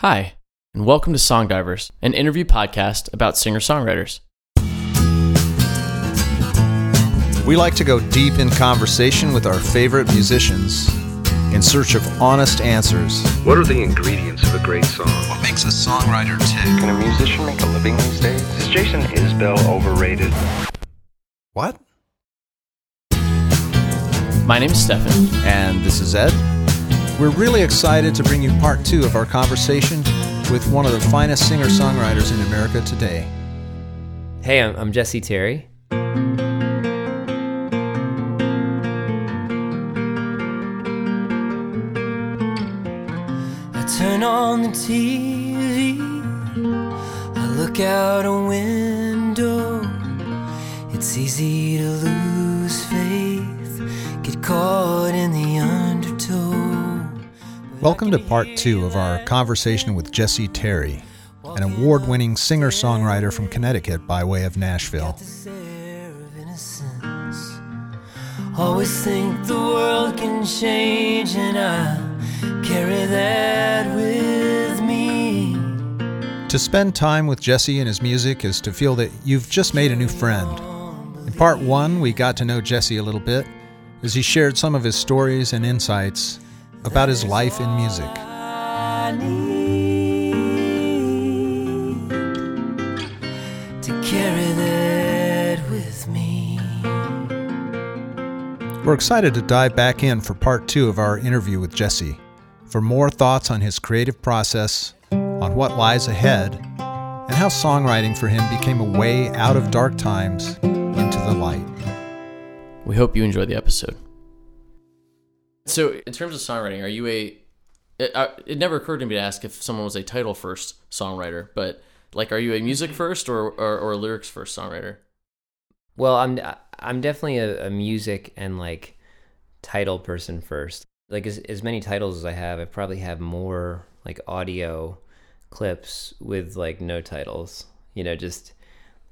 Hi, and welcome to Song Divers, an interview podcast about singer songwriters. We like to go deep in conversation with our favorite musicians in search of honest answers. What are the ingredients of a great song? What makes a songwriter tick? Can a musician make a living these days? Is Jason Isbell overrated? What? My name is Stefan. And this is Ed. We're really excited to bring you part two of our conversation with one of the finest singer songwriters in America today. Hey, I'm, I'm Jesse Terry. I turn on the TV. I look out a window. It's easy to lose faith, get caught in the undertow. Welcome to part two of our conversation with Jesse Terry, an award winning singer songwriter from Connecticut by way of Nashville. This air of innocence. Always think the world can change, and I carry that with me. To spend time with Jesse and his music is to feel that you've just made a new friend. In part one, we got to know Jesse a little bit as he shared some of his stories and insights about his life in music. I need to carry that with me. We're excited to dive back in for part two of our interview with Jesse for more thoughts on his creative process, on what lies ahead, and how songwriting for him became a way out of dark times into the light. We hope you enjoy the episode. So, in terms of songwriting, are you a. It, uh, it never occurred to me to ask if someone was a title first songwriter, but like, are you a music first or, or, or a lyrics first songwriter? Well, I'm I'm definitely a, a music and like title person first. Like as as many titles as I have, I probably have more like audio clips with like no titles. You know, just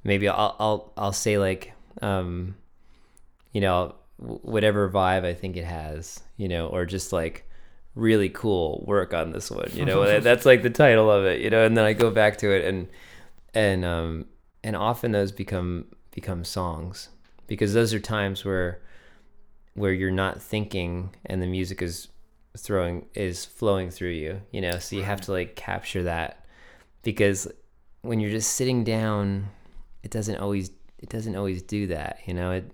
maybe I'll I'll I'll say like um you know whatever vibe I think it has, you know, or just like really cool work on this one, you know. That's like the title of it, you know, and then I go back to it and and um and often those become become songs because those are times where where you're not thinking and the music is throwing is flowing through you you know? So you have to like capture that because when you're just sitting down it doesn't always it doesn't always do that you know? It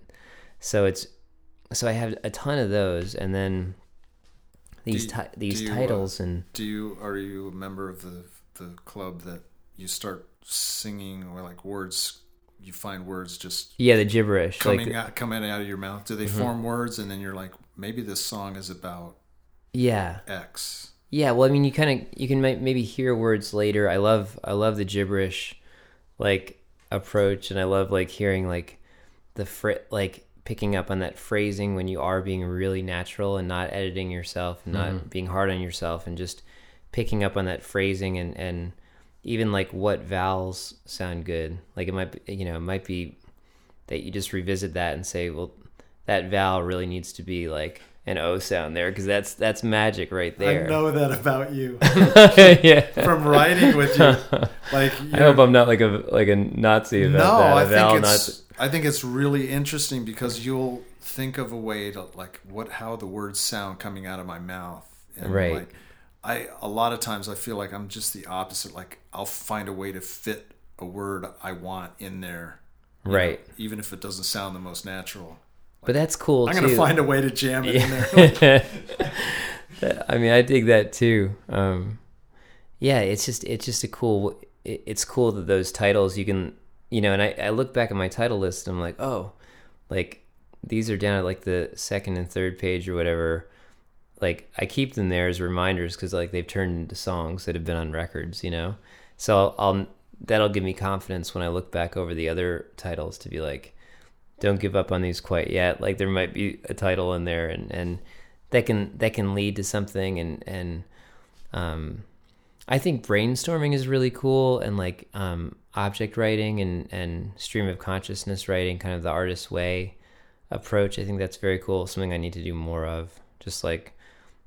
so it's so i have a ton of those and then these Do ti- these do you, uh, titles and Do you are you a member of the the club that you start singing or like words you find words just yeah the gibberish coming like out coming out of your mouth? Do they form words and then you're like maybe this song is about yeah X? Yeah, well, I mean, you kind of you can maybe hear words later. I love I love the gibberish like approach, and I love like hearing like the fr- like picking up on that phrasing when you are being really natural and not editing yourself and not mm-hmm. being hard on yourself, and just picking up on that phrasing and and even like what vowels sound good. Like it might be, you know it might be that you just revisit that and say, well, that vowel really needs to be like an O sound there because that's that's magic right there. I know that about you yeah. from writing with you. Like, I hope I'm not like a like a Nazi about no, that. I a Val think Nazi. I think it's really interesting because you'll think of a way to like what how the words sound coming out of my mouth. And Right. like I a lot of times I feel like I'm just the opposite. Like I'll find a way to fit a word I want in there. you know, right, even if it doesn't sound the most natural. but that's cool I'm too. going to find a way to jam it in there. I mean, I dig that too. Um, yeah, it's just it's just a cool. It, it's cool that those titles you can you know, and I I look back at my title list and I'm like, oh, like these are down at like the second and third page or whatever. Like I keep them there as reminders because like they've turned into songs that have been on records, you know. So I'll, I'll that'll give me confidence when I look back over the other titles to be like, don't give up on these quite yet. Like there might be a title in there and and that can that can lead to something and and um I think brainstorming is really cool and like um object writing and and stream of consciousness writing kind of the artist's way approach. I think that's very cool. Something I need to do more of. Just like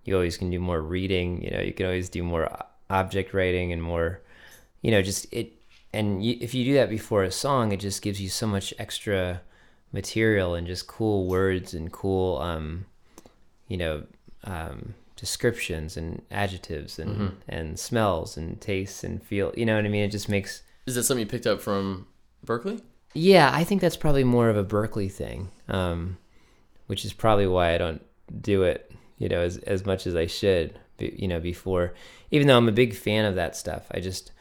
you always can do more reading, you know, you can always do more object writing and more, you know, just it. And you, if you do that before a song, it just gives you so much extra material and just cool words and cool, um, you know, um, descriptions and adjectives and and smells and tastes and feel. You know what I mean? It just makes Is that something you picked up from Berklee? yeah, I think that's probably more of a Berklee thing, um, which is probably why I don't do it, you know, as as much as I should, you know, before. Even though I'm a big fan of that stuff, I just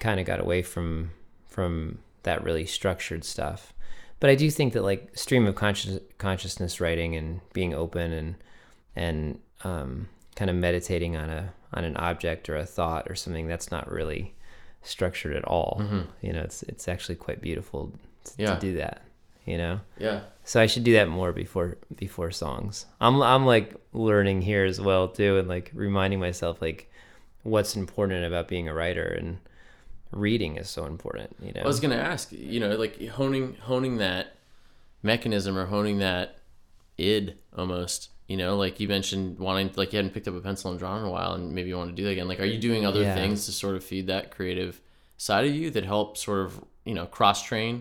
kind of got away from from that really structured stuff. But I do think that like stream of conscious consciousness writing and being open and and um, kind of meditating on a on an object or a thought or something that's not really structured at all. You know, it's it's actually quite beautiful t- Yeah. to do that. You know, Yeah. so I should do that more before before songs. I'm I'm like learning here as well too, and like reminding myself like what's important about being a writer and reading is so important. You know, I was gonna ask, you know, like honing honing that mechanism or honing that id almost. You know, like you mentioned wanting like you hadn't picked up a pencil and drawn in a while and maybe you want to do that again. Like are you doing other Yeah. things to sort of feed that creative side of you that help sort of, you know, cross train?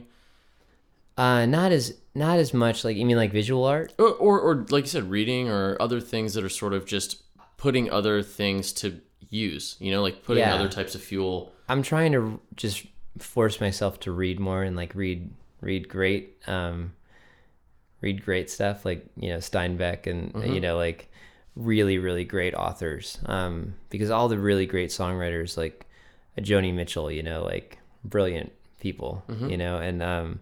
uh, not as not as much like you mean like visual art. Or, or or like you said, reading or other things that are sort of just putting other things to use, you know, like putting Yeah. other types of fuel. I'm trying to just force myself to read more and like read read great um read great stuff like you know Steinbeck and uh, you mm-hmm. know like really really great authors. Um because all the really great songwriters like uh, Joni Mitchell you know like brilliant people mm-hmm. you know and um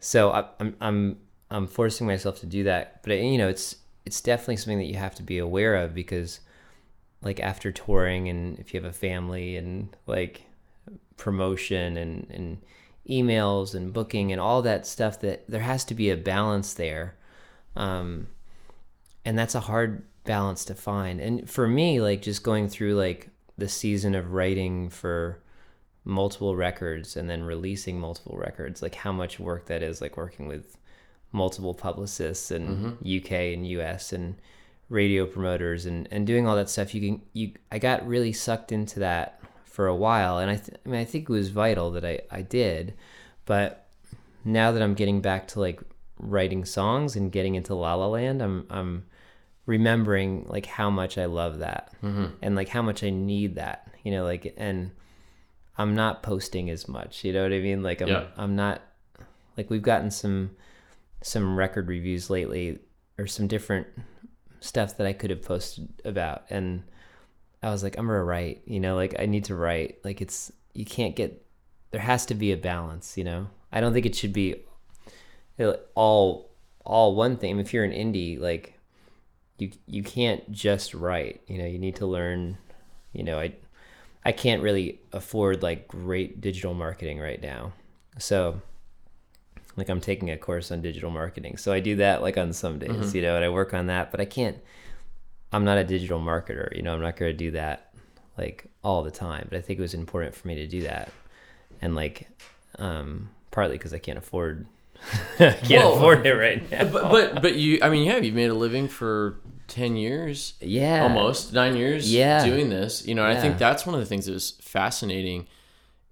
so I, I'm I'm I'm forcing myself to do that. But uh, you know it's it's definitely something that you have to be aware of because like after touring and if you have a family and like promotion and and emails and booking and all that stuff that there has to be a balance there. Um and that's a hard balance to find. And for me like just going through like the season of writing for multiple records and then releasing multiple records like how much work that is like working with multiple publicists in UK and US and radio promoters and, and doing all that stuff. You can you I got really sucked into that for a while and I, th- I mean I think it was vital that I, I did but now that I'm getting back to like writing songs and getting into La La Land I'm I'm remembering like how much I love that mm-hmm. and like how much I need that you know like and I'm not posting as much you know what I mean like I'm Yeah. I'm not like we've gotten some some record reviews lately or some different stuff that I could have posted about and I was like I'm gonna write you know like I need to write. Like it's you can't get there has to be a balance you know? I don't think it should be uh, all all one thing. If you're an indie like you you can't just write you know? You need to learn you know? I I can't really afford like great digital marketing right now. So like I'm taking a course on digital marketing. So I do that like on some days, you know, and I work on that, but I can't I'm not a digital marketer, you know, I'm not going to do that like all the time, but I think it was important for me to do that. And like um partly cuz I can't afford I can't afford it right now. But but but you I mean, yeah, you've made a living for 10 years. yeah. almost nine years Yeah. doing this you know and i think that's one of the things that was fascinating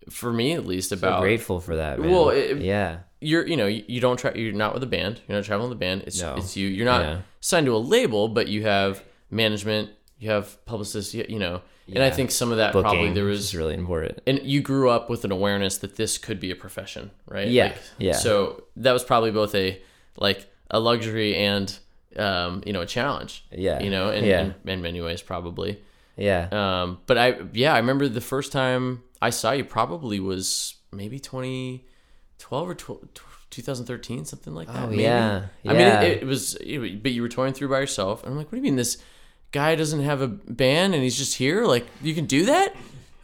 for me at least about so grateful for that, man. Well, it- yeah. you're you know you, you don't try you're not with a band you're not traveling with a band it's No. it's you you're not Yeah. signed to a label but you have management you have publicists you, you know and i think some of that Booking probably there was is really important. and you grew up with an awareness that this could be a profession right Yeah, yeah. so that was probably both a like a luxury and um you know a challenge Yeah. you know in, Yeah. in, in many ways probably Yeah. um, but I, yeah, I remember the first time I saw you probably was maybe 2012 or 12, 2013, something like that. Oh, maybe. yeah. I mean, it, it was, it, but you were touring through by yourself. And I'm like, what do you mean this guy doesn't have a band and he's just here? Like, you can do that?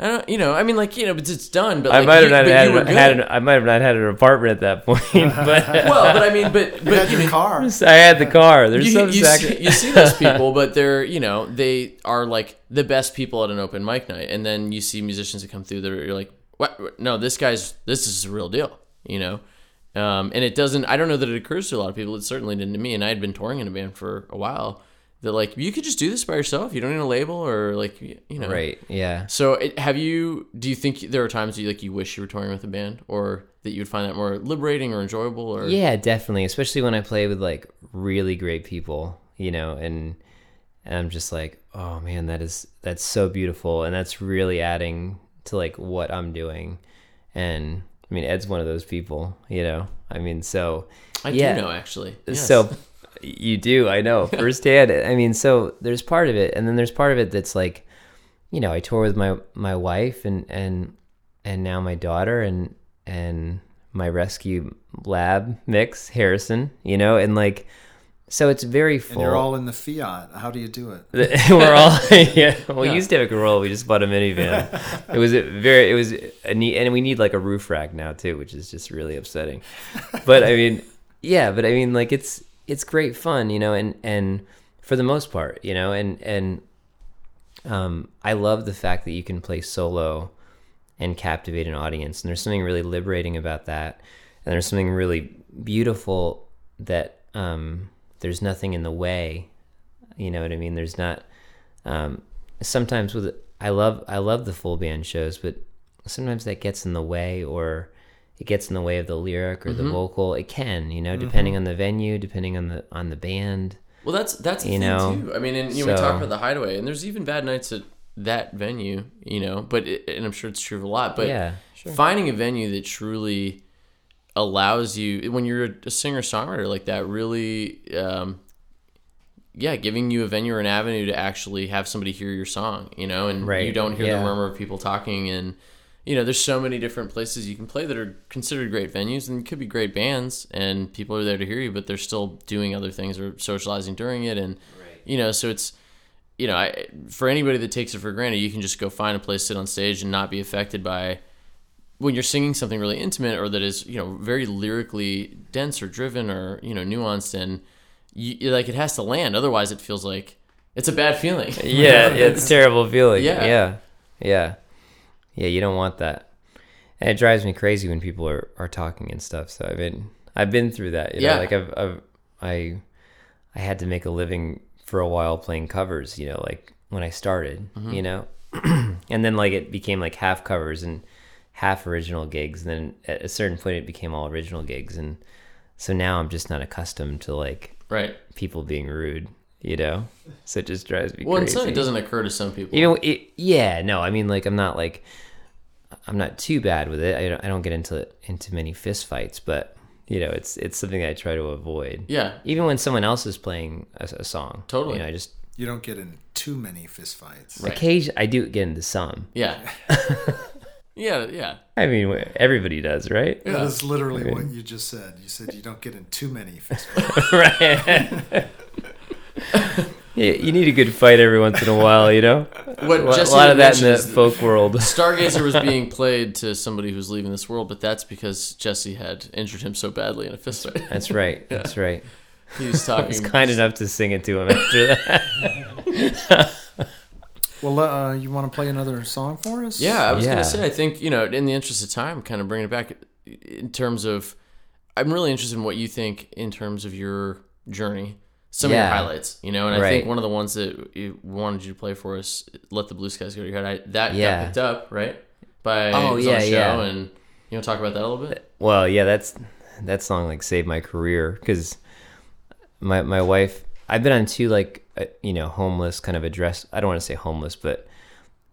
I don't, you know, I mean, like, you know, but it's done. But I like, might have you, not but had, you had an, I might have not had an apartment at that point, but well, but I mean, but, You had but you your know, car. I had the car. There's you, some you, sacri- see, you see those people, but they're you know they are like the best people at an open mic night, and then you see musicians that come through that are you're like, what? what? No, this guy's this is a real deal, you know. Um, and it doesn't. I don't know that it occurs to a lot of people. It certainly didn't to me, and I had been touring in a band for a while, that like you could just do this by yourself. You don't need a label or like you know. Right. Yeah. So it, have you? Do you think there are times you like you wish you were touring with a band, or that you would find that more liberating or enjoyable? Or Yeah, definitely. Especially when I play with like really great people, you know, and and I'm just like, oh man, that is that's so beautiful, and that's really adding to like what I'm doing. And I mean, Ed's one of those people, you know. I mean, so I yeah. do know actually. Yes. So you do, I know firsthand. I mean, so there's part of it, and then there's part of it that's like, you know, I tour with my my wife and and and now my daughter and and my rescue lab mix Harrison, you know, and like, so it's very And you're all in the Fiat. How do you do it? We're all yeah. Well, we Yeah. used to have a Corolla. We just bought a minivan. it was a very. It was a neat, and we need like a roof rack now too, which is just really upsetting. But I mean, yeah. But I mean, like it's it's great fun, you know, and and for the most part, you know, and and um, I love the fact that you can play solo and captivate an audience, and there's something really liberating about that, and there's something really beautiful that um, there's nothing in the way you know what I mean? There's not. Um, sometimes with I love I love the full band shows, but sometimes that gets in the way, or it gets in the way of the lyric or the vocal. It can, you know, depending on the venue, depending on the on the band. Well, that's that's You thing know, too. I mean, and you know, we talk about the Hideaway, and there's even bad nights at that venue, you know. But it, and I'm sure it's true of a lot. But Yeah, sure. finding a venue that truly allows you, when you're a singer songwriter like that, really, um, yeah, giving you a venue or an avenue to actually have somebody hear your song, you know, and Right, you don't hear the murmur of people talking and. You know, there's so many different places you can play that are considered great venues, and could be great bands, and people are there to hear you, but they're still doing other things or socializing during it, and you know, so it's you know, I, for anybody that takes it for granted, you can just go find a place, sit on stage, and not be affected by when you're singing something really intimate or that is you know very lyrically dense or driven or you know nuanced, and you like it has to land. Otherwise, it feels like it's a bad feeling. yeah, it's a terrible feeling. Yeah. yeah, yeah, yeah. You don't want that, and it drives me crazy when people are, are talking and stuff. So I've been I've been through that. You know, Yeah. like I've, I've I I had to make a living for a while playing covers. You know, like when I started. Mm-hmm. You know, and then like it became like half covers and half original gigs. And then at a certain point, it became all original gigs. And so now I'm just not accustomed to like right. people being rude. You know, so it just drives me Well, crazy. it doesn't occur to some people. You know, it, yeah, no, I mean, like, I'm not like, I'm not too bad with it. I don't, I don't get into into many fist fights, but you know, it's it's something I try to avoid. yeah, Even when someone else is playing a, a song, Totally. You know, I just You don't get in too many fistfights. Right. occasion I do get into some. yeah, yeah, yeah. I mean, everybody does, right? That is literally what you just said. You said you don't get in too many fistfights. right. yeah, you need a good fight every once in a while, you know. What a Jesse lot of that in the folk world. Stargazer was being played to somebody who's leaving this world, but that's because Jesse had injured him so badly in a fist fight. That's right. That's right. He was I talking. was kind enough to sing it to him after that. well, uh, you want to play another song for us? Yeah, I was Yeah. gonna say. I think you know, in the interest of time, kind of bringing it back in terms of, I'm really interested in what you think in terms of your journey, some of your highlights. You know, and I think one of the ones that you wanted you to play for us, "Let the Blue Skies Go to Your Head," I, that Yeah. got picked up right by Oh, it was on yeah, yeah. and you want to talk about that a little bit? Well, yeah, that's that song like saved my career because my my wife. I've been on two like uh, you know homeless kind of address. I don't want to say homeless, but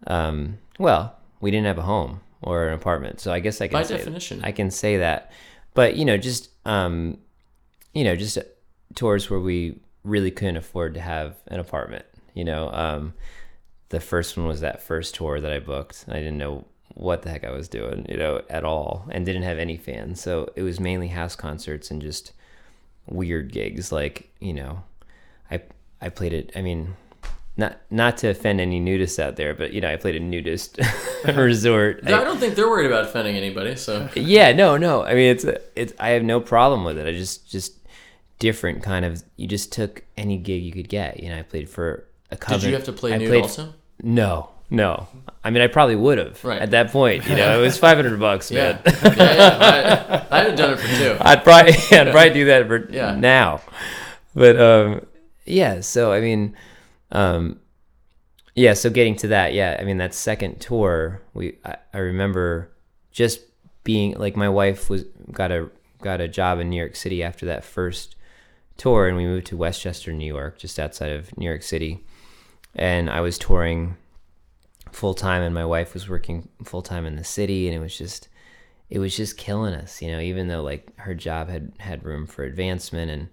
um, well, we didn't have a home or an apartment, so I guess I can By say, definition. I can say that. But you know, just um, you know, just tours where we really couldn't afford to have an apartment. You know, um, the first one was that first tour that I booked. I didn't know what the heck I was doing, you know, at all, and didn't have any fans. So it was mainly house concerts and just weird gigs. Like you know, I I played it. I mean, not not to offend any nudists out there, but you know, I played a nudist resort. I don't think they're worried about offending anybody. So yeah, no, no. I mean, it's it's. I have no problem with it. I just just different kind of. You just took any gig you could get. You know, I played for a cover. did you have to play I nude played- also? No, no. I mean, I probably would have Right. at that point. You know, it was five hundred bucks, Yeah, man. yeah, yeah. I, I'd have done it for two. I'd probably yeah, I'd probably do that for Yeah. now. But um, yeah so i mean um yeah so getting to that yeah i mean that second tour we i, I remember just being like my wife was got a got a job in new york city after that first tour and we moved to westchester new york just outside of new york city and i was touring full time and my wife was working full time in the city and it was just it was just killing us you know even though like her job had had room for advancement and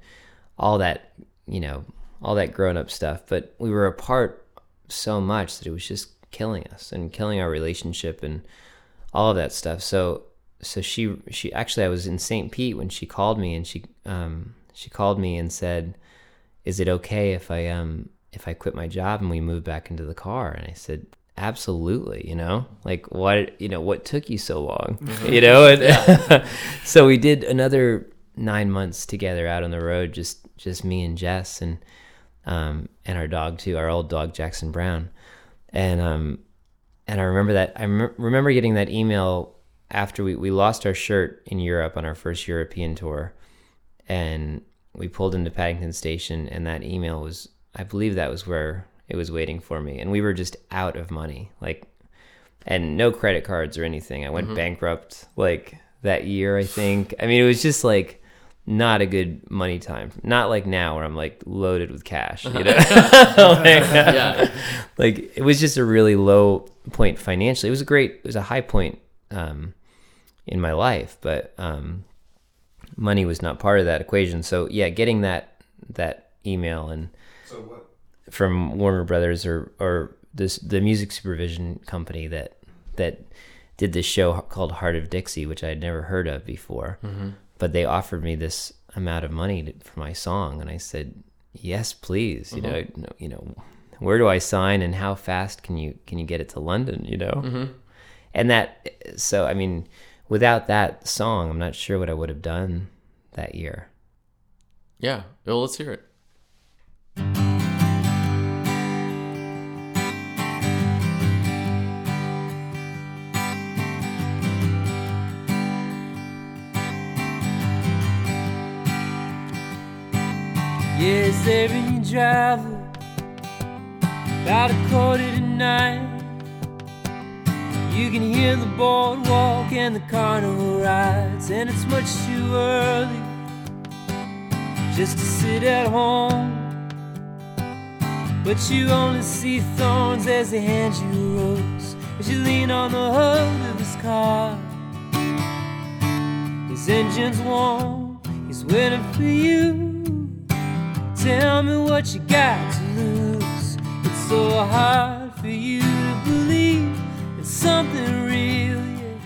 all that you know all that grown up stuff but we were apart so much that it was just killing us and killing our relationship and all of that stuff so so she she actually I was in St. Pete when she called me and she um she called me and said is it okay if I um if I quit my job and we move back into the car? And I said absolutely you know? Like what you know what took you so long? You know? And so we did another nine months together out on the road just just me and jess and um and our dog too our old dog jackson browne. And um and i remember that i rem- remember getting that email after we, we lost our shirt in europe on our first european tour and we pulled into paddington station and that email was i believe that was where it was waiting for me. And we were just out of money like and no credit cards or anything. I went bankrupt like that year i think. I mean it was just like not a good money time. Not like now where i'm like loaded with cash you know? Like, Yeah. like it was just a really low point financially. It was a great it was a high point um in my life but um money was not part of that equation so yeah getting that that email and So what? from Warner Brothers or or this the music supervision company that that did this show called Hart of Dixie, which I had never heard of before. Mm-hmm. But they offered me this amount of money to, for my song, and I said yes, please. You mm-hmm. know, you know, where do I sign, and how fast can you can you get it to London? You know, mm-hmm. and that so I mean, without that song, I'm not sure what I would have done that year. Yeah. Well, let's hear it. Yes, every new driver about a quarter to nine. You can hear the boardwalk and the carnival rides, and it's much too early just to sit at home. But you only see thorns as they hand you a rose, as you lean on the hood of his car. His engine's warm, he's waiting for you. Tell me what you got to lose. It's so hard for you something real. Yeah.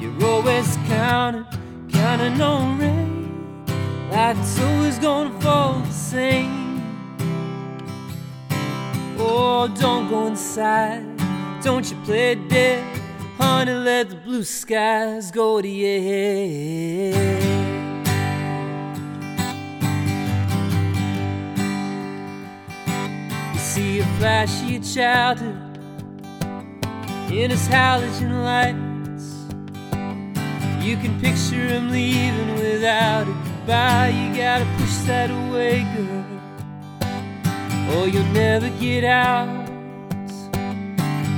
You're always counting, counting on rain. It's always gonna fall the same. Oh, don't go inside. Don't you play dead. Honey, let the blue skies go to your head. See a flash of your childhood in his halogen lights. You can picture him leaving without a goodbye. You gotta push that away, girl, or you'll never get out.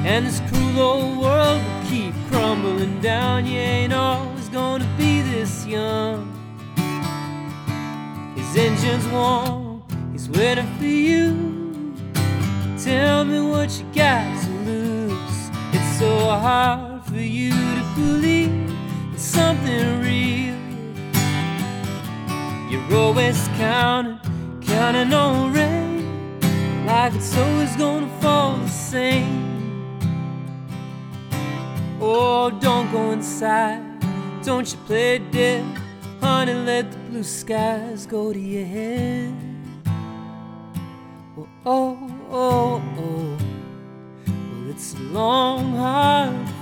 And this cruel old world will keep crumbling down. You ain't always gonna be this young. His engine's warm, he's waiting for you. Tell me what you got so hard for you to believe in something real. You're always counting, counting on rain, like it's always gonna fall the same. Oh, don't go inside, don't you play dead, honey. Let the blue skies go to your head. Oh, oh, oh, oh. It's a long, hard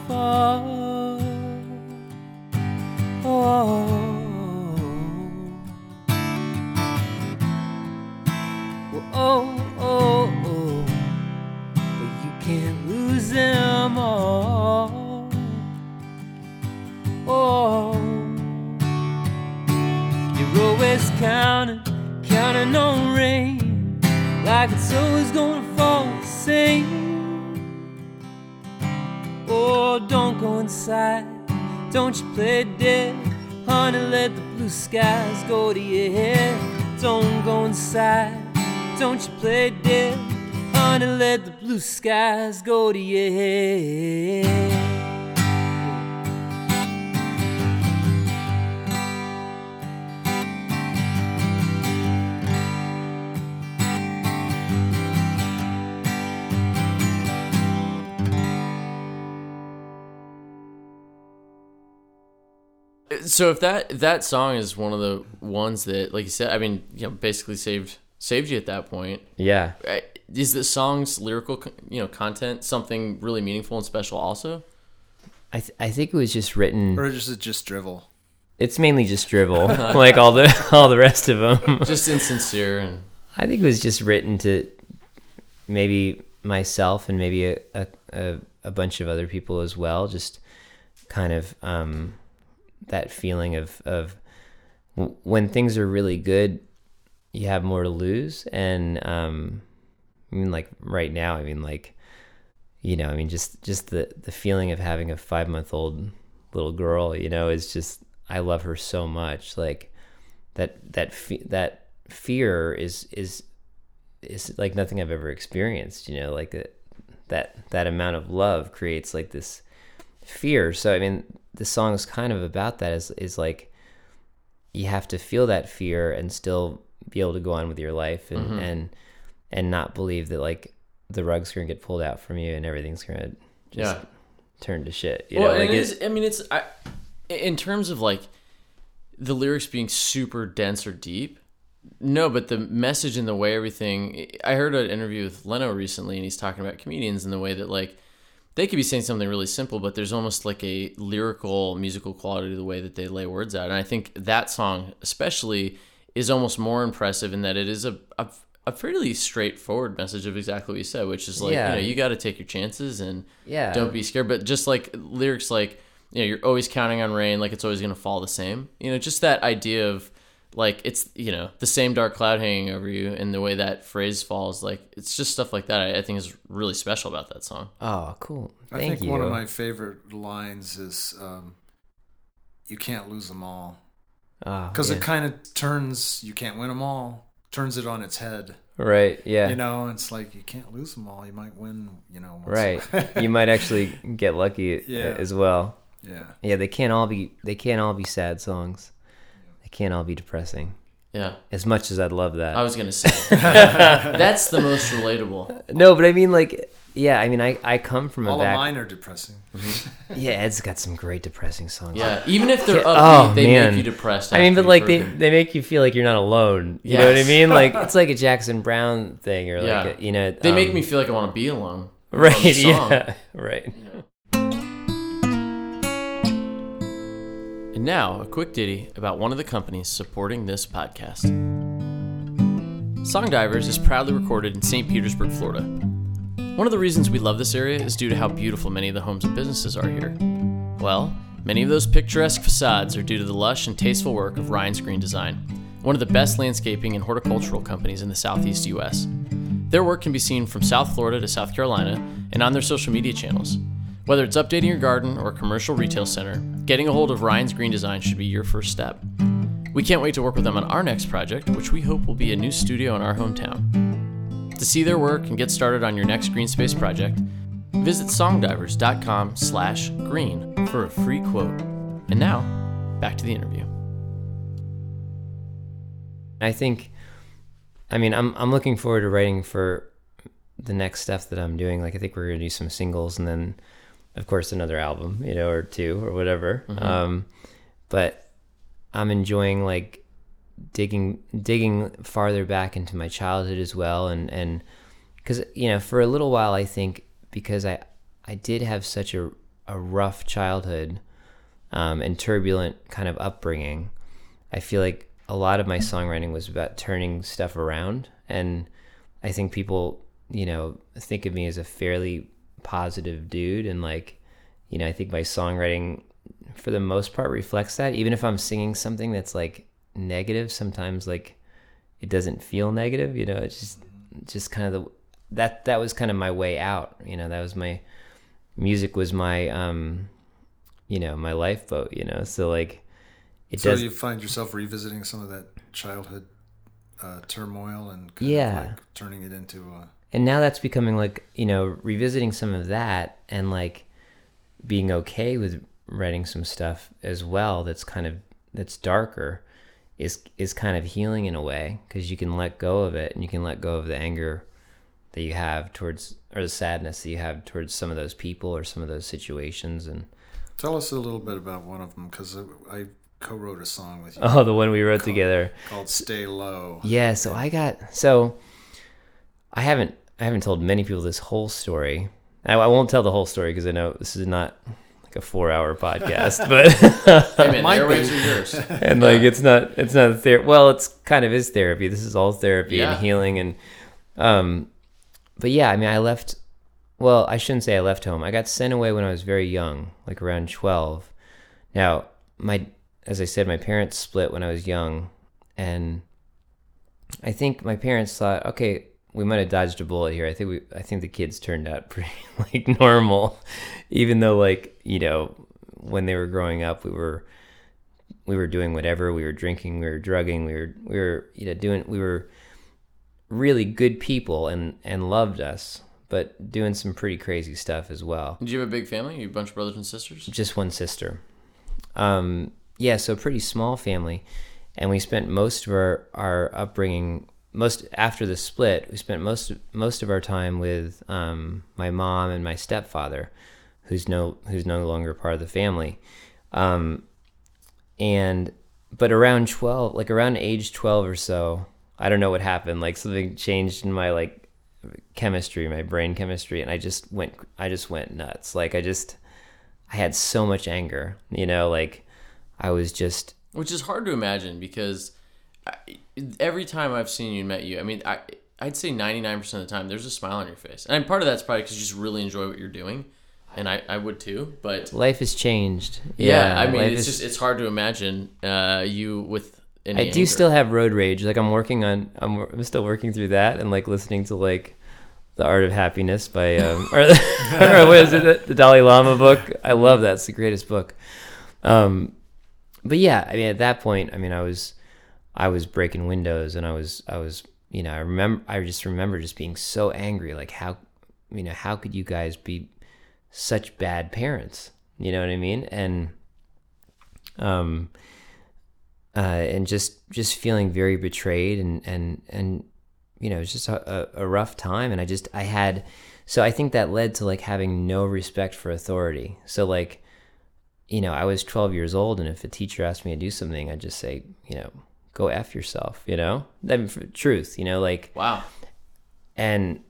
So if that that song is one of the ones that, like you said, I mean, you know, basically saved saved you at that point. Yeah. Is the song's lyrical, you know, content something really meaningful and special? Also, I th- I think it was just written. Or is it just drivel? It's mainly just drivel, like all the all the rest of them. just insincere and I think it was just written to maybe myself and maybe a, a, a, a bunch of other people as well. Just kind of um, that feeling of, of when things are really good, you have more to lose. And um, I mean, like right now, I mean, like, you know, I mean, just, just the, the feeling of having a five month old little girl, you know, is just, I love her so much. Like that, that, fe- that fear is, is, is like nothing I've ever experienced, you know, like that, that, that amount of love creates like this fear. So, I mean, the song is kind of about that is, is like, you have to feel that fear and still be able to go on with your life and, Mm-hmm. and, and not believe that like the rug's going to get pulled out from you and everything's going to just yeah. turn to shit. You well, know, and like it- is, I mean, it's I, in terms of like the lyrics being super dense or deep. No, but the message and the way everything. I heard an interview with Leno recently, and he's talking about comedians and the way that like they could be saying something really simple, but there's almost like a lyrical, musical quality to the way that they lay words out. And I think that song, especially, is almost more impressive in that it is a, a, a fairly straightforward message of exactly what you said, which is like, Yeah. you know, you got to take your chances and Yeah. don't be scared. But just like lyrics like, you know, you're always counting on rain, like it's always going to fall the same. You know, just that idea of like it's you know the same dark cloud hanging over you, and the way that phrase falls, like it's just stuff like that. I, I think is really special about that song. oh, cool. Thank I think you. one of my favorite lines is um, "You can't lose them all," Oh, because yeah. it kind of turns "You can't win them all," turns it on its head. right. Yeah. You know, it's like you can't lose them all. You might win. You know, once- right. you might actually get lucky Yeah. as well. yeah. Yeah, they can't all be they can't all be sad songs. They can't all be depressing. Yeah, As much as I'd love that. I was gonna say that's the most relatable. no, but I mean like yeah, I mean I I come from a All of back mine are depressing. Yeah, Ed's got some great depressing songs. Yeah, even if they're Yeah, upbeat, oh, they man. make you depressed. I mean, but like they, them. they make you feel like you're not alone. You know what I mean? Like it's like a Jackson Browne thing, or Yeah. like a, you know, they make um, me feel like I want to be alone. right. Yeah, right. And now, a quick ditty about one of the companies supporting this podcast. Song Divers is proudly recorded in St. Petersburg, Florida. One of the reasons we love this area is due to how beautiful many of the homes and businesses are here. Well, many of those picturesque facades are due to the lush and tasteful work of Ryan's Green Design, one of the best landscaping and horticultural companies in the southeast U.S. Their work can be seen from South Florida to South Carolina and on their social media channels. Whether it's updating your garden or a commercial retail center, getting a hold of Ryan's Green Design should be your first step. We can't wait to work with them on our next project, which we hope will be a new studio in our hometown. To see their work and get started on your next green space project, visit songdivers.com slash green for a free quote. And now, back to the interview. I think, I mean, I'm I'm looking forward to writing for the next stuff that I'm doing. Like, I think we're gonna do some singles and then, of course, another album, you know, or two or whatever. Um, but I'm enjoying like digging digging farther back into my childhood as well, and and because you know, for a little while, I think because I I did have such a a rough childhood um, and turbulent kind of upbringing. I feel like a lot of my songwriting was about turning stuff around. And I think people, you know, think of me as a fairly positive dude. And like, you know, I think my songwriting for the most part reflects that. Even if I'm singing something that's like negative, sometimes like it doesn't feel negative, you know, it's just just kind of the that that was kind of my way out. You know, that was my music was my um, you know, my lifeboat. You know, so like it so does. you find yourself revisiting some of that childhood uh, turmoil and Yeah. like turning it into a and now that's becoming like you know revisiting some of that and like being okay with writing some stuff as well that's kind of that's darker is is kind of healing in a way because you can let go of it and you can let go of the anger that you have towards or the sadness that you have towards some of those people or some of those situations and Tell us a little bit about one of them because I co-wrote a song with you oh the one we wrote together called "Stay Low." Yeah, so I got so I haven't I haven't told many people this whole story. I, I won't tell the whole story because I know this is not like a four hour podcast, but Hey man, the airwaves are yours. and like it's not it's not ther- well it's kind of is therapy. This is all therapy Yeah. and healing and um but yeah, I mean I left well, I shouldn't say I left home. I got sent away when I was very young, like around 12. Now, my as I said my parents split when I was young and I think my parents thought, okay, we might have dodged a bullet here. I think we, I think the kids turned out pretty like normal, even though like you know when they were growing up, we were we were doing whatever. We were drinking, we were drugging, we were we were you know doing we were really good people and and loved us, but doing some pretty crazy stuff as well Did you have a big family? You a bunch of brothers and sisters? just one sister. Um, yeah, so a pretty small family, and we spent most of our our upbringing, most after the split, we spent most most of our time with um, my mom and my stepfather, who's no who's no longer part of the family, um, and but around twelve, like around age twelve or so, I don't know what happened. Like something changed in my like chemistry, my brain chemistry, and I just went I just went nuts. Like I just I had so much anger, you know, like I was just Which is hard to imagine because I, every time I've seen you and met you, I mean, I, I'd say 99% of the time there's a smile on your face. And part of that's probably because you just really enjoy what you're doing. And I, I would too. But life has changed. yeah, I mean, it's is- just, it's hard to imagine uh, you with any I do anger. still have road rage. Like I'm working on, I'm, I'm still working through that and like listening to like the Art of Happiness by, um, or, or what is it, the Dalai Lama book. I love that. It's the greatest book. Um, but yeah, I mean, at that point, I mean, I was, I was breaking windows and I was, I was, you know, I remember, I just remember just being so angry. Like how, you know, how could you guys be such bad parents? You know what I mean? And, um, uh, and just just feeling very betrayed and and and you know it's just a, a, rough time and i just i had so i think that led to like having no respect for authority so like you know i was 12 years old and if a teacher asked me to do something i'd just say you know go f yourself you know i mean for truth you know like Wow. and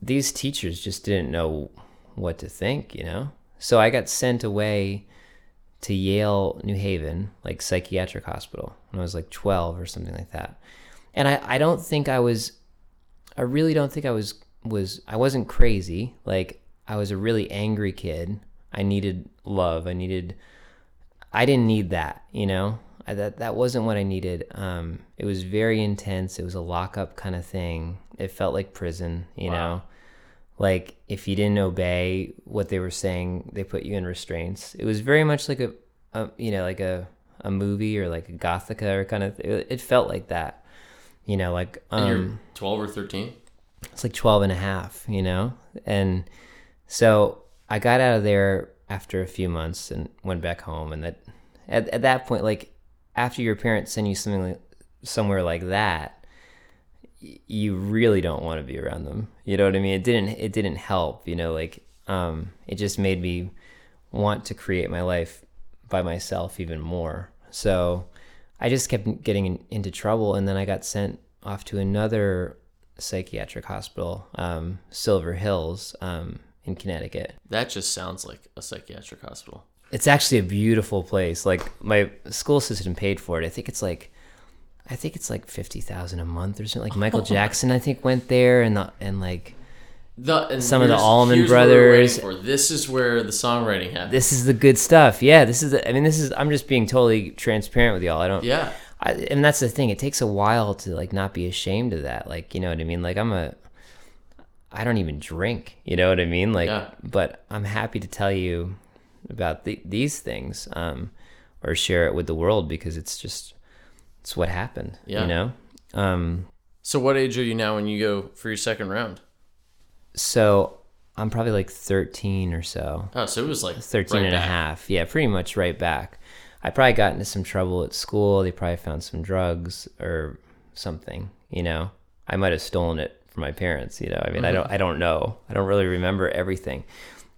these teachers just didn't know what to think, you know? So I got sent away to Yale, New Haven, like psychiatric hospital when I was like 12 or something like that. And I, I don't think I was, I really don't think I was, was, I wasn't crazy. Like I was a really angry kid. I needed love. I needed, I didn't need that, you know? I, that that wasn't what I needed. Um, it was very intense. It was a lockup kind of thing. It felt like prison, you know. Like if you didn't obey what they were saying, they put you in restraints. It was very much like a, a you know, like a a movie or like a Gothika or kind of. It, it felt like that, you know, like And um, you're 12 or 13? it's like 12 and a half, you know? And so I got out of there after a few months and went back home. And that at, at that point, like after your parents send you something like, somewhere like that, you really don't want to be around them. You know what I mean? It didn't, it didn't help, you know, like, um, it just made me want to create my life by myself even more. So I just kept getting in, into trouble, and then I got sent off to another psychiatric hospital, um, Silver Hills, um, in Connecticut. That just sounds like a psychiatric hospital. It's actually a beautiful place. Like my school system paid for it. I think it's like, I think it's like fifty thousand a month or something. Like Michael Jackson, I think went there, and the, and like The, and Some of the Allman here's what we're waiting Brothers. This is where the songwriting happens. this is the good stuff. Yeah, this is. The, I mean, this is. I'm just being totally transparent with y'all. I don't. yeah. I, and that's the thing. It takes a while to like not be ashamed of that. Like, you know what I mean? Like, I'm a, I don't even drink. You know what I mean? Like, Yeah. but I'm happy to tell you about the, these things um, or share it with the world because it's just it's what happened. Yeah. You know. Um, So what age are you now when you go for your second round? so I'm probably like 13 or so. Oh, so it was like 13 right and a half. Yeah, pretty much right back. I probably got into some trouble at school. They probably found some drugs or something, you know. I might have stolen it from my parents, you know. I mean, I don't I don't know. I don't really remember everything.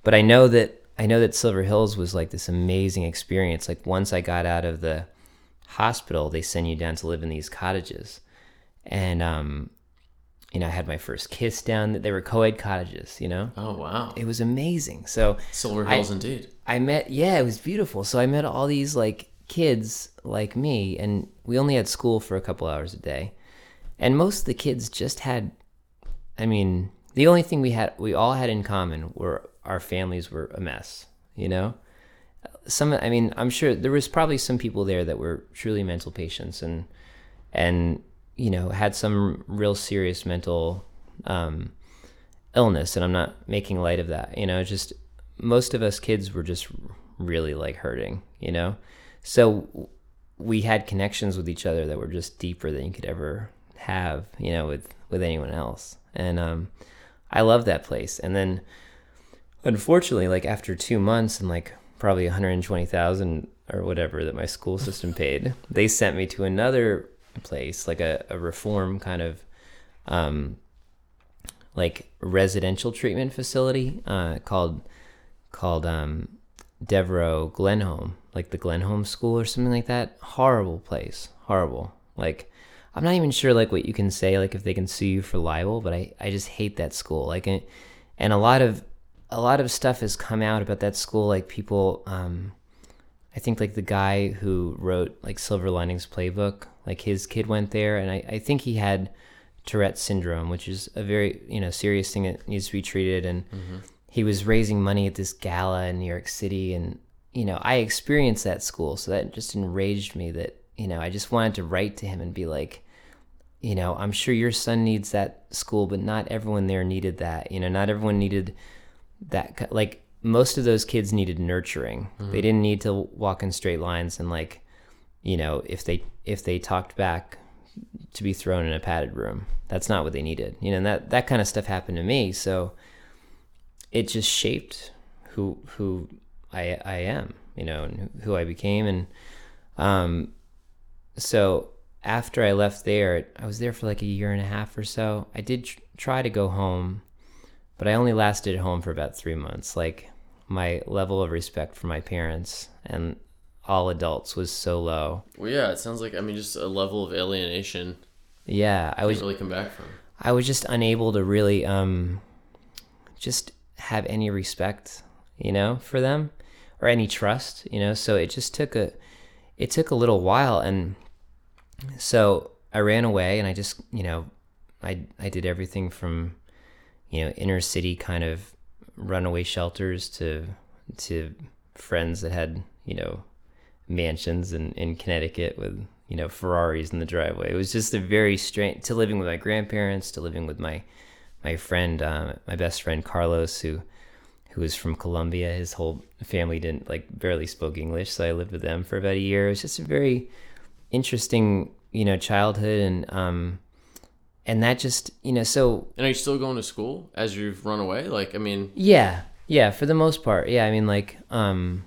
But I know that I know that Silver Hills was like this amazing experience. Like once I got out of the hospital, they send you down to live in these cottages. And um you know, I had my first kiss down. That they were co-ed cottages, you know. Oh wow, It was amazing. So Silver I- Hills indeed. I met yeah, it was beautiful. So I met all these like kids like me and we only had school for a couple hours a day. And most of the kids just had I mean, the only thing we had we all had in common were our families were a mess, you know? Some I mean, I'm sure there was probably some people there that were truly mental patients and and you know, had some real serious mental um illness and I'm not making light of that. You know, just most of us kids were just really like hurting, you know? So we had connections with each other that were just deeper than you could ever have, you know, with with anyone else. And um I love that place. And then unfortunately, like after 2 months and like probably 120,000 or whatever that my school system paid, they sent me to another place, like a, a reform kind of um like residential treatment facility uh, called called um, Devereux Glenholme, like the Glenholme School or something like that. Horrible place, horrible. Like I'm not even sure like what you can say like if they can sue you for libel, but I I just hate that school. Like and, and a lot of a lot of stuff has come out about that school. Like people, um, I think like the guy who wrote like Silver Linings Playbook, like his kid went there, and I I think he had Tourette syndrome, which is a very you know serious thing that needs to be treated. And he was raising money at this gala in New York City, and you know I experienced that school, so that just enraged me. That you know I just wanted to write to him and be like, you know, I'm sure your son needs that school, but not everyone there needed that. You know, not everyone needed that. Like most of those kids needed nurturing. They didn't need to walk in straight lines and like, you know, if they if they talked back, to be thrown in a padded room. That's not what they needed. You know, and that that kind of stuff happened to me. So it just shaped who who I I am, you know, and who I became and um so after I left there, I was there for like a year and a half or so. I did tr- try to go home, but I only lasted at home for about 3 months. Like my level of respect for my parents and all adults was so low. Well, yeah, it sounds like I mean just a level of alienation Yeah, I I was really come back from. I was just unable to really um just have any respect, you know, for them or any trust, you know. So it just took a it took a little while and so I ran away and I just, you know, I I did everything from you know, inner city kind of runaway shelters to to friends that had, you know, mansions in, in Connecticut with, you know, Ferraris in the driveway. It was just a very strange to living with my grandparents, to living with my my friend, uh, my best friend Carlos, who who was from Colombia. His whole family didn't like barely spoke English, so I lived with them for about a year. It was just a very interesting, you know, childhood and um and that just, you know, so And are you still going to school as you've run away? Like, I mean, yeah, yeah, for the most part. Yeah, I mean, like, um,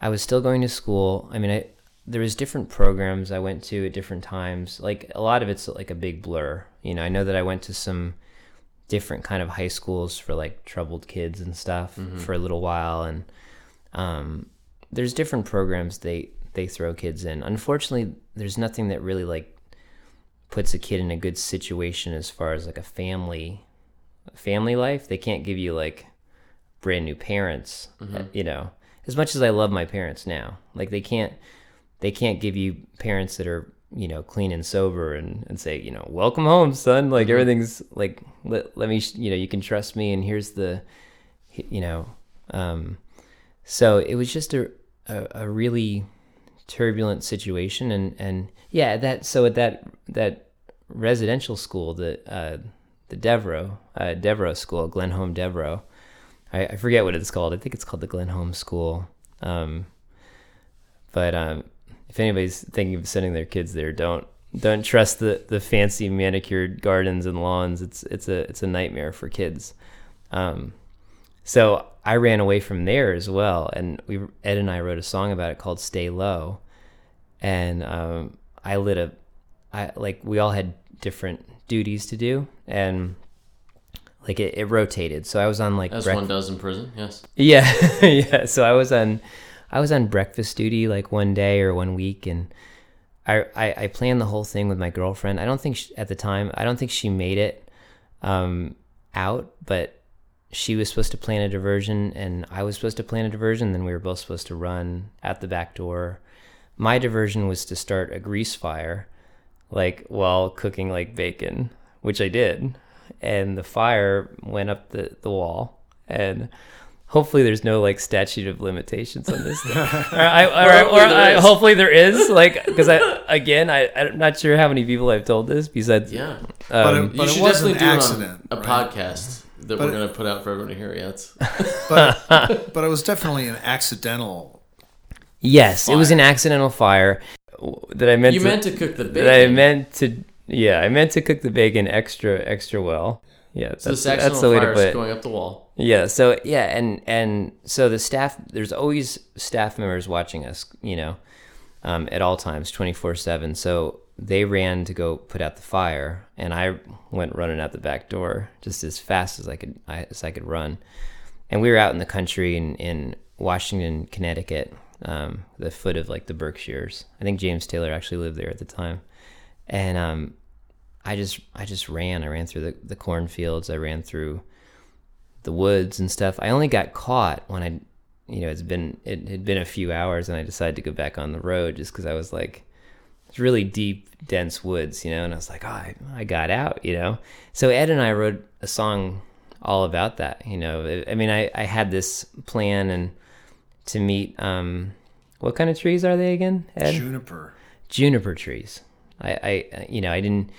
I was still going to school. I mean, I there was different programs I went to at different times. Like a lot of it's like a big blur. You know, I know that I went to some different kind of high schools for like troubled kids and stuff for a little while, and um, there's different programs they they throw kids in. Unfortunately, there's nothing that really like puts a kid in a good situation as far as like a family family life. They can't give you like brand new parents, uh, you know. As much as I love my parents now, like they can't they can't give you parents that are you know clean and sober and, and say you know welcome home son like everything's like let, let me sh- you know you can trust me and here's the you know um so it was just a a, a really turbulent situation and and yeah that so at that that residential school that uh the Devereux uh, Devereux School, Glenholme Devereux. I, I forget what it's called. I think it's called the Glenholme School. Um, but um, if anybody's thinking of sending their kids there, don't don't trust the, the fancy manicured gardens and lawns. It's it's a it's a nightmare for kids. Um, so I ran away from there as well, and we Ed and I wrote a song about it called "Stay Low," and um, I lit a, I like we all had different duties to do, and like it, it rotated. So I was on like As break- one does in prison, yes. yeah, yeah. So I was on, I was on breakfast duty like one day or one week, and I I, I planned the whole thing with my girlfriend. I don't think she, at the time I don't think she made it um, out, but she was supposed to plan a diversion, and I was supposed to plan a diversion. Then we were both supposed to run at the back door. My diversion was to start a grease fire, like while cooking like bacon, which I did, and the fire went up the the wall and hopefully there's no like statute of limitations on this thing. or I, or, or, hopefully there I, hopefully there is like because I again I I'm not sure how many people I've told this besides Yeah. But um, it- you should was definitely an do it on accident, a right? podcast that But we're going to put out for everyone to hear. yet But but it was definitely an accidental. yes it was an accidental fire that I meant you to, meant to cook the that I bacon. meant to yeah I meant to cook the bacon extra extra well yeah that's, so this that's the way to put it going up the wall. Yeah. So yeah, and and so the staff, there's always staff members watching us, you know, um, at all times, twenty four seven. So they ran to go put out the fire, and I went running out the back door just as fast as I could I, as I could run. And we were out in the country in in Washington, Connecticut, um, the foot of like the Berkshires. I think James Taylor actually lived there at the time, and um, I just I just ran. I ran through the, the cornfields. I ran through the woods and stuff. I only got caught when I, you know, it's been it had been a few hours, and I decided to go back on the road just because I was like, it's really deep, dense woods, you know, and I was like, oh, I, I got out, you know. So Ed and I wrote a song all about that, you know. I- I mean, I I had this plan and to meet um, what kind of trees are they again, Ed? Juniper. juniper trees. I, I, you know, I didn't.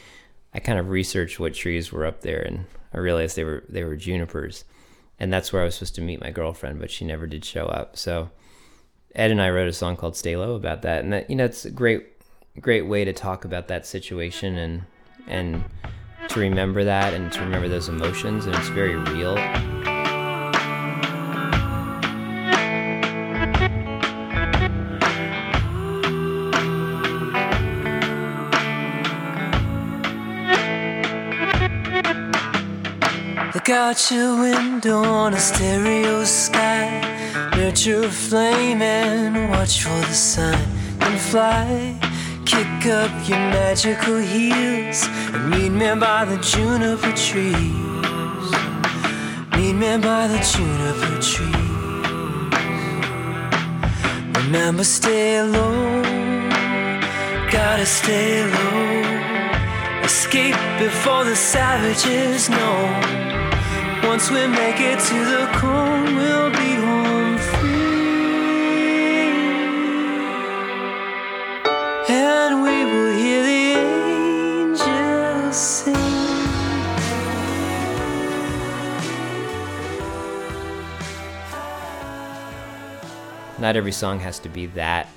I kind of researched what trees were up there, and I realized they were they were junipers, and that's where I was supposed to meet my girlfriend, but she never did show up. So Ed and I wrote a song called "Stay Low" about that, and that you know, it's a great, great way to talk about that situation and and to remember that and to remember those emotions, and it's very real. Out your window on a stereo sky. Nurture a flame and watch for the sign. Then fly, kick up your magical heels. And meet me by the juniper trees. Meet me by the juniper trees. Remember, stay low. Gotta stay low. Escape before the savages know. Once we make it to the cone, we'll be home free. And we will hear the angels sing. not every song has to be that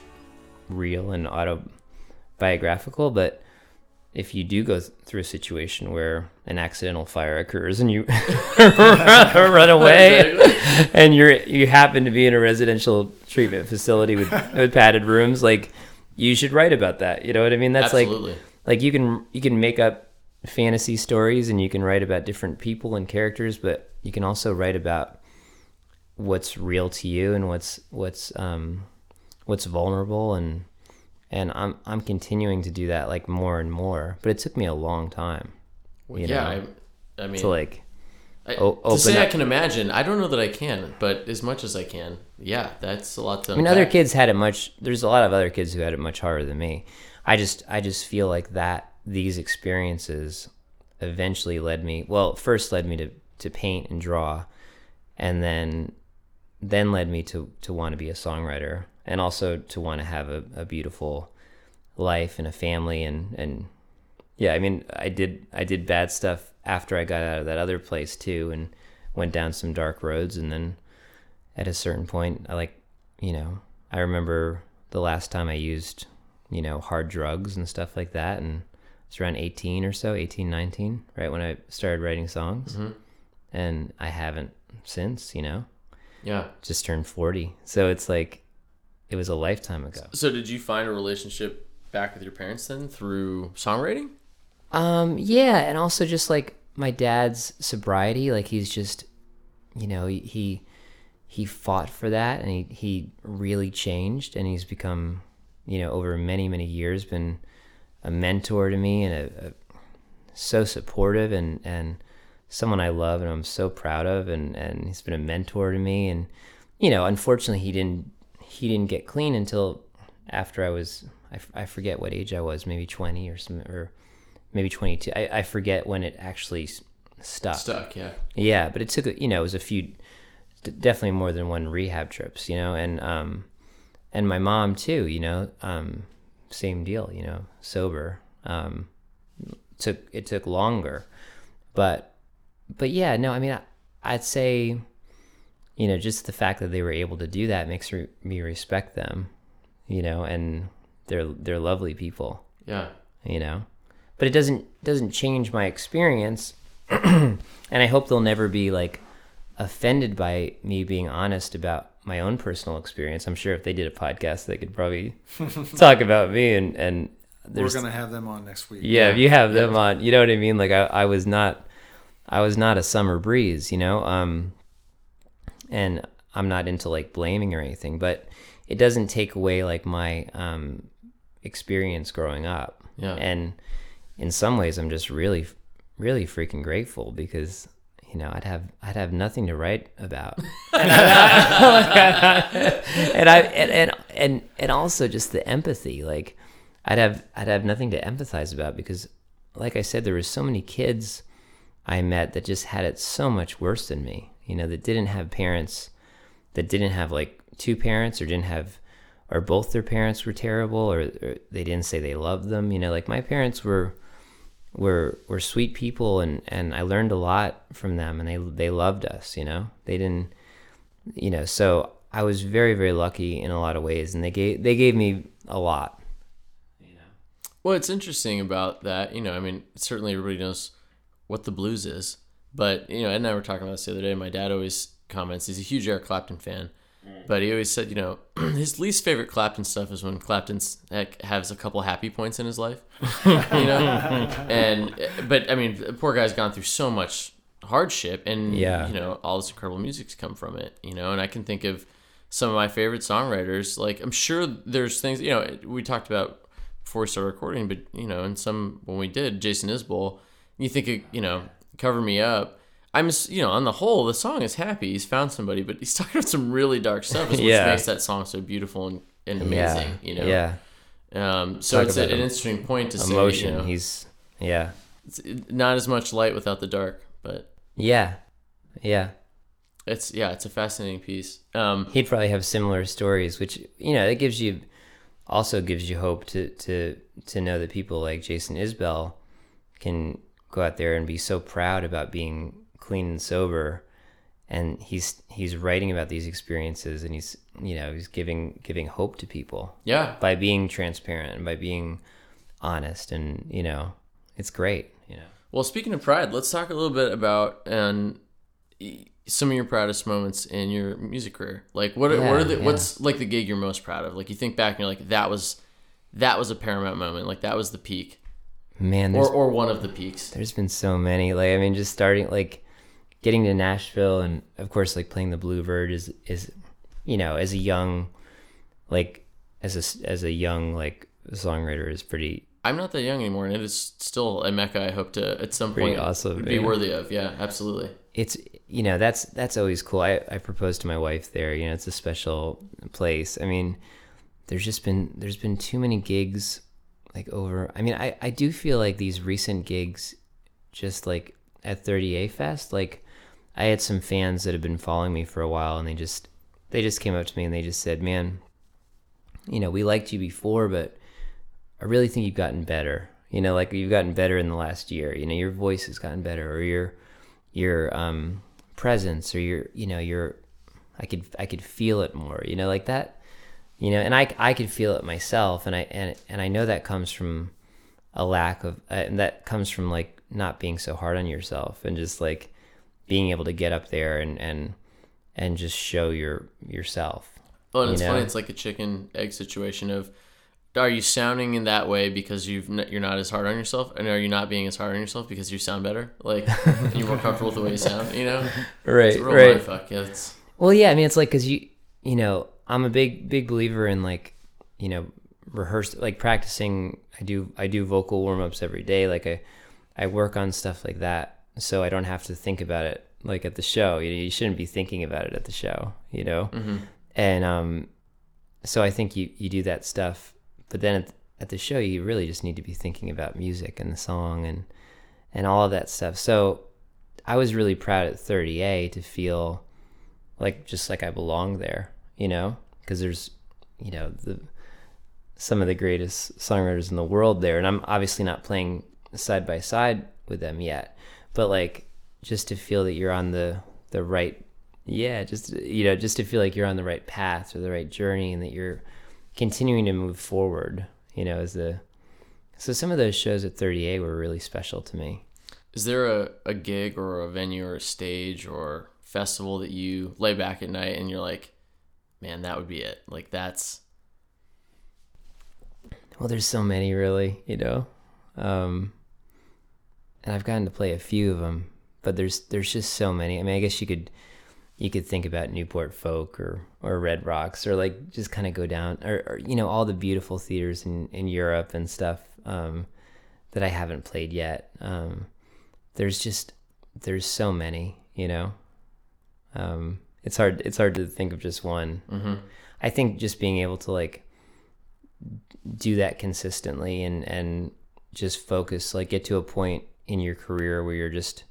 real and autobiographical, but if you do go th- through a situation where an accidental fire occurs and you run away and you're you happen to be in a residential treatment facility with, with padded rooms, like you should write about that. You know what I mean? That's Absolutely. like like you can you can make up fantasy stories and you can write about different people and characters, but you can also write about what's real to you and what's what's um what's vulnerable and and I'm I'm continuing to do that like more and more. But it took me a long time you yeah, know, I, I mean, to like I, o- to say I can imagine, I don't know that I can, but as much as I can, yeah, that's a lot to. I mean other kids had it much there's a lot of other kids who had it much harder than me. I just I just feel like that these experiences eventually led me well, first led me to to paint and draw and then then led me to to want to be a songwriter and also to want to have a, a beautiful life and a family and and yeah i mean i did i did bad stuff after I got out of that other place too, and went down some dark roads, and then at a certain point, I like, you know, I remember the last time I used, you know, hard drugs and stuff like that, and it's around 18 or so, 18, 19, right when I started writing songs, mm-hmm. and I haven't since, you know, Yeah. just turned 40, so it's like it was a lifetime ago. So did you find a relationship back with your parents then through songwriting? Um, yeah, and also just like my dad's sobriety, like he's just, you know, he he, fought for that, and he he really changed, and he's become, you know, over many many years, been a mentor to me and a, a so supportive and and someone I love and I'm so proud of, and and he's been a mentor to me, and you know, unfortunately, he didn't he didn't get clean until after I was I, f- I forget what age I was, maybe 20 or some or maybe 22. I, I forget when it actually stuck. Stuck, yeah. Yeah, but it took a- you know it was a few, definitely more than one rehab trips, you know, and um, and my mom too, you know, um, same deal, you know, sober. Um, took it took longer, but but yeah, no, I mean, I, I'd say, you know, just the fact that they were able to do that makes re- me respect them, you know, and they're they're lovely people. Yeah. you know? But it doesn't doesn't change my experience and i hope they'll never be like offended by me being honest about my own personal experience. I'm sure if they did a podcast they could probably talk about me and and there's We're gonna have them on next week. yeah, if you have them on you know what i mean? Like I, I was not i was not a summer breeze you know? Um and i'm not into like blaming or anything but it doesn't take away like my um experience growing up. Yeah. and in some ways i'm just really really freaking grateful because you know i'd have i'd have nothing to write about. And i and, and and and also just the empathy like i'd have i'd have nothing to empathize about because like i said there were so many kids i met that just had it so much worse than me you know that didn't have parents that didn't have like two parents or didn't have or both their parents were terrible or, or they didn't say they loved them you know like my parents were were were sweet people and and I learned a lot from them and they they loved us you know they didn't you know so I was very very lucky in a lot of ways and they gave they gave me a lot You know. Well, it's interesting about that. You know, I mean, certainly everybody knows what the blues is, but you know, Ed and I were talking about this the other day. My dad always comments he's a huge Eric Clapton fan, mm. but he always said, you know, his least favorite Clapton stuff is when Clapton's heck has a couple happy points in his life, you know, and but I mean, the poor guy's gone through so much hardship, and Yeah. you know, all this incredible music's come from it, you know, and I can think of some of my favorite songwriters. Like I'm sure there's things, you know, we talked about before we started recording, but you know, and some when we did Jason Isbell, you think of, you know, cover me up. I'm you know, on the whole, the song is happy. He's found somebody, but he's talking about some really dark stuff, which Yeah. makes that song so beautiful and, and amazing. yeah You know, yeah Um, so Talk it's a, an interesting point to say. emotion You know, he's yeah it's not as much light without the dark, but yeah yeah it's yeah, it's a fascinating piece. Um, he'd probably have similar stories which you know it gives you also gives you hope to to to know that people like jason isbell can go out there and be so proud about being clean and sober and he's he's writing about these experiences and he's you know he's giving giving hope to people yeah, by being transparent and by being honest and you know it's great you know Well, speaking of pride, let's talk a little bit about y- some of your proudest moments in your music career. Like, what are, what are the yeah. what's like the gig you're most proud of? Like, you think back and you're like, that was that was a paramount moment. Like, that was the peak, man or or one of the peaks. There's been so many. Like I mean, just starting like getting to Nashville, and of course, like playing the Bluebird is is you know as a young like as a as a young like songwriter is pretty I'm not that young anymore, and it is still a mecca. I hope to at some point awesome, be yeah. worthy of. Yeah, absolutely. it's you know that's that's always cool. I I proposed to my wife there. You know, it's a special place. I mean, there's just been there's been too many gigs like over. I mean, I I do feel like these recent gigs, just like at 30A Fest, like I had some fans that have been following me for a while, and they just they just came up to me and they just said, "Man, you know, we liked you before, but I really think you've gotten better." You know, like you've gotten better in the last year. You know, your voice has gotten better, or your your um, presence, or your you know your I could I could feel it more. You know, like that. You know, and I I could feel it myself, and I and and I know that comes from a lack of uh, and that comes from like not being so hard on yourself and just like being able to get up there and and and just show your yourself. oh and you it's know? funny. It's like a chicken egg situation of, are you sounding in that way because you've you're not as hard on yourself, and are you not being as hard on yourself because you sound better? Like you're more comfortable with the way you sound. You know, Right, right. mindfuck. Yeah, it's Well, yeah, I mean, it's like because you, you know, I'm a big, big believer in like, you know, rehearse, like practicing. I do, I do vocal warm ups every day. Like I, I work on stuff like that, so I don't have to think about it like at the show. You know, you shouldn't be thinking about it at the show. You know, and um, so I think you you do that stuff, but then at, at the show, you really just need to be thinking about music and the song and and all of that stuff. So I was really proud at 30A to feel like just like I belong there, you know, because there's, you know, the some of the greatest songwriters in the world there, and I'm obviously not playing side by side with them yet, but like just to feel that you're on the the right, yeah, just you know, just to feel like you're on the right path or the right journey, and that you're continuing to move forward, you know, as the so some of those shows at 30A were really special to me. Is there a, a gig or a venue or a stage or festival that you lay back at night and you're like, man, that would be it. Like that's Well, there's so many, really, you know, um, and I've gotten to play a few of them, but there's there's just so many. I mean, I guess you could you could think about Newport Folk or or Red Rocks or like just kind of go down or, or you know all the beautiful theaters in in Europe and stuff um, that I haven't played yet. Um, there's just there's so many, you know. Um, it's hard it's hard to think of just one. mm-hmm. I think just being able to like do that consistently and and just focus like get to a point in your career where you're just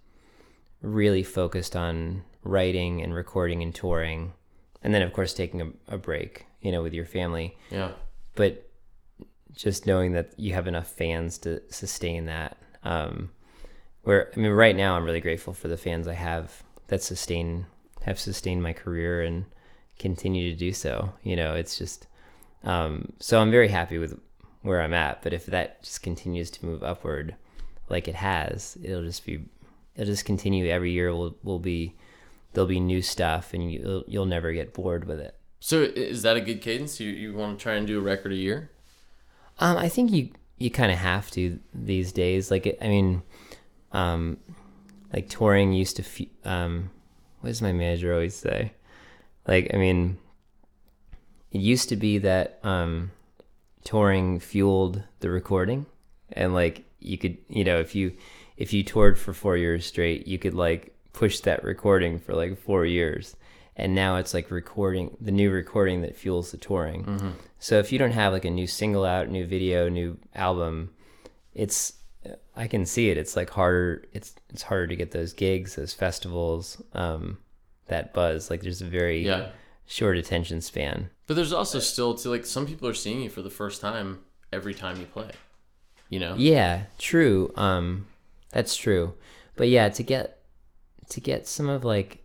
really focused on writing and recording and touring and then of course taking a, a break you know with your family yeah. but just knowing that you have enough fans to sustain that um where i mean right now i'm really grateful for the fans i have that sustain have sustained my career and continue to do so you know it's just um so i'm very happy with where i'm at but if that just continues to move upward like it has it'll just be it'll just continue every year will will be there'll be new stuff and you'll you'll never get bored with it So is that a good cadence? You you want to try and do a record a year? Um, I think you you kind of have to these days. Like, it, I mean, um, like touring used to. Um, what does my manager always say? Like, I mean, it used to be that um, touring fueled the recording, and like you could, you know, if you if you toured for four years straight, you could like push that recording for like four years. And now it's like recording the new recording that fuels the touring. So if you don't have like a new single out, new video, new album, it's I can see it. It's like harder. It's it's harder to get those gigs, those festivals, um, that buzz. Like there's a very Yeah. short attention span. But there's also still to like some people are seeing you for the first time every time you play. You know? Yeah, true. Um, that's true. But yeah, to get to get some of like,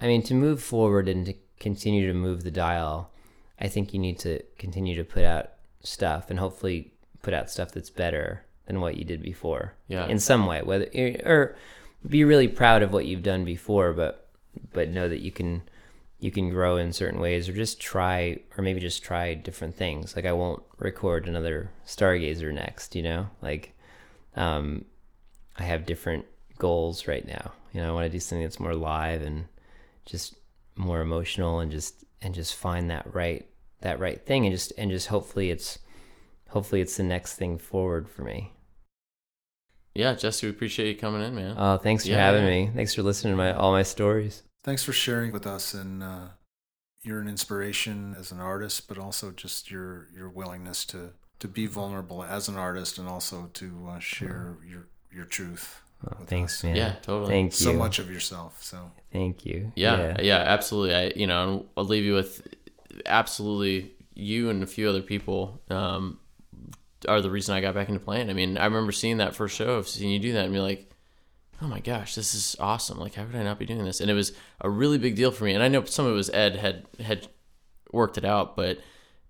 I mean, to move forward and to continue to move the dial, I think you need to continue to put out stuff and hopefully put out stuff that's better than what you did before. Yeah. In some way, whether or be really proud of what you've done before, but but know that you can you can grow in certain ways or just try or maybe just try different things like i won't record another stargazer next you know like um i have different goals right now you know i want to do something that's more live and just more emotional and just and just find that right that right thing and just and just hopefully it's hopefully it's the next thing forward for me Yeah, Jesse, we appreciate you coming in, man. oh thanks for Yeah, having yeah. me thanks for listening to my all my stories Thanks for sharing with us, and uh, you're an inspiration as an artist, but also just your your willingness to to be vulnerable as an artist, and also to uh, share your your truth. oh, thanks us. man yeah, totally. thank you So much of yourself. So thank you Yeah, yeah, absolutely. I, you know, I'll leave you with absolutely you and a few other people. Um, are the reason I got back into playing. I mean, I remember seeing that first show, of seeing you do that, and be like, oh my gosh, this is awesome. Like, how could I not be doing this? And it was a really big deal for me. And I know some of it was Ed had had worked it out, but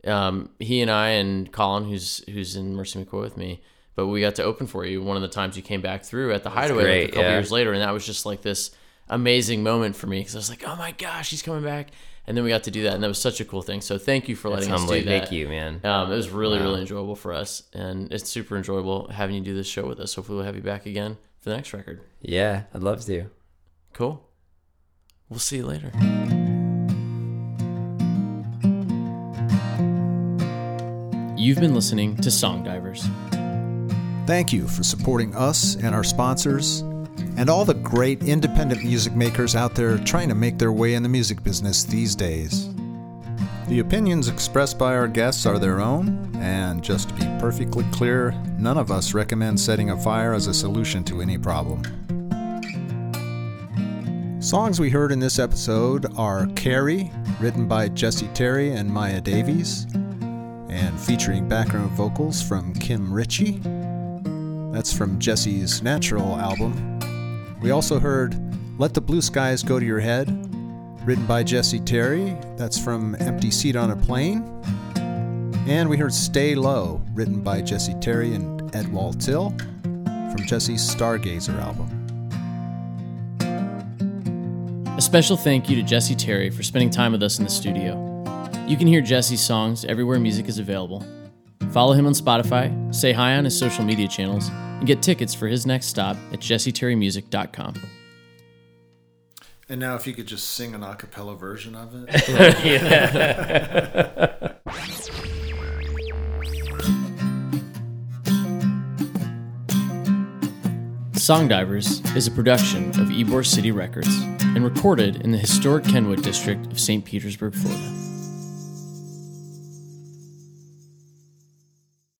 um, he and I and Colin, who's who's in Mercy McCoy with me, but we got to open for you one of the times you came back through at the Hideaway like, a couple yeah. years later, and that was just like this amazing moment for me because I was like, oh my gosh, he's coming back. And then we got to do that, and that was such a cool thing. So thank you for That's letting us do that. Thank you, man. Um, it was really, Wow. really enjoyable for us, and it's super enjoyable having you do this show with us. Hopefully, we'll have you back again for the next record. Yeah, I'd love to. Cool. We'll see you later. You've been listening to Song Divers. Thank you for supporting us and our sponsors, and all the great independent music makers out there trying to make their way in the music business these days. The opinions expressed by our guests are their own, and just to be perfectly clear, none of us recommend setting a fire as a solution to any problem. Songs we heard in this episode are Carrie, written by Jesse Terry and Maya Davies, and featuring background vocals from Kim Richey. That's from Jesse's Natural album. We also heard Let the Blue Skies Go to Your Head, written by Jesse Terry. That's from Empty Seat on a Plane. And we heard Stay Low, written by Jesse Terry and Ed Waltill from Jesse's Stargazer album. A special thank you to Jesse Terry for spending time with us in the studio. You can hear Jesse's songs everywhere music is available. Follow him on Spotify, say hi on his social media channels, and get tickets for his next stop at jesseterrymusic.com. And now, if you could just sing an a cappella version of it. Song Divers is a production of Ybor City Records and recorded in the historic Kenwood district of St. Petersburg, Florida.